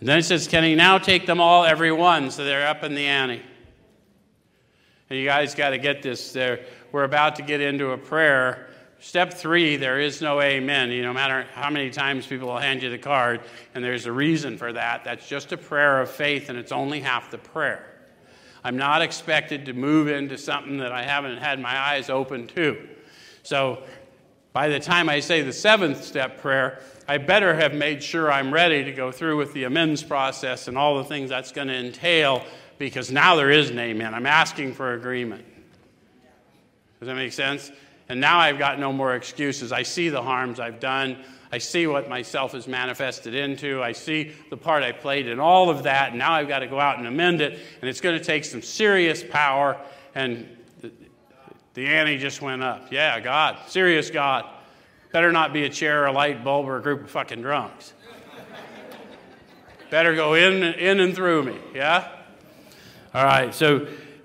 And then it says, Can he now take them all, every one? So they're up in the ante. And you guys got to get this. There, we're about to get into a prayer. Step three, there is no amen. You know, no matter how many times people will hand you the card, and there's a reason for that. That's just a prayer of faith, and it's only half the prayer. I'm not expected to move into something that I haven't had my eyes open to. So by the time I say the seventh step prayer, I better have made sure I'm ready to go through with the amends process and all the things that's going to entail because now there is an amen. I'm asking for agreement. Does that make sense? And now I've got no more excuses. I see the harms I've done. I see what myself has manifested into. I see the part I played in all of that. And now I've got to go out and amend it. And it's going to take some serious power. And the ante just went up. Yeah, God, serious God. Better not be a chair, a light bulb, or a group of fucking drunks. Better go in, in and through me. Yeah? All right, so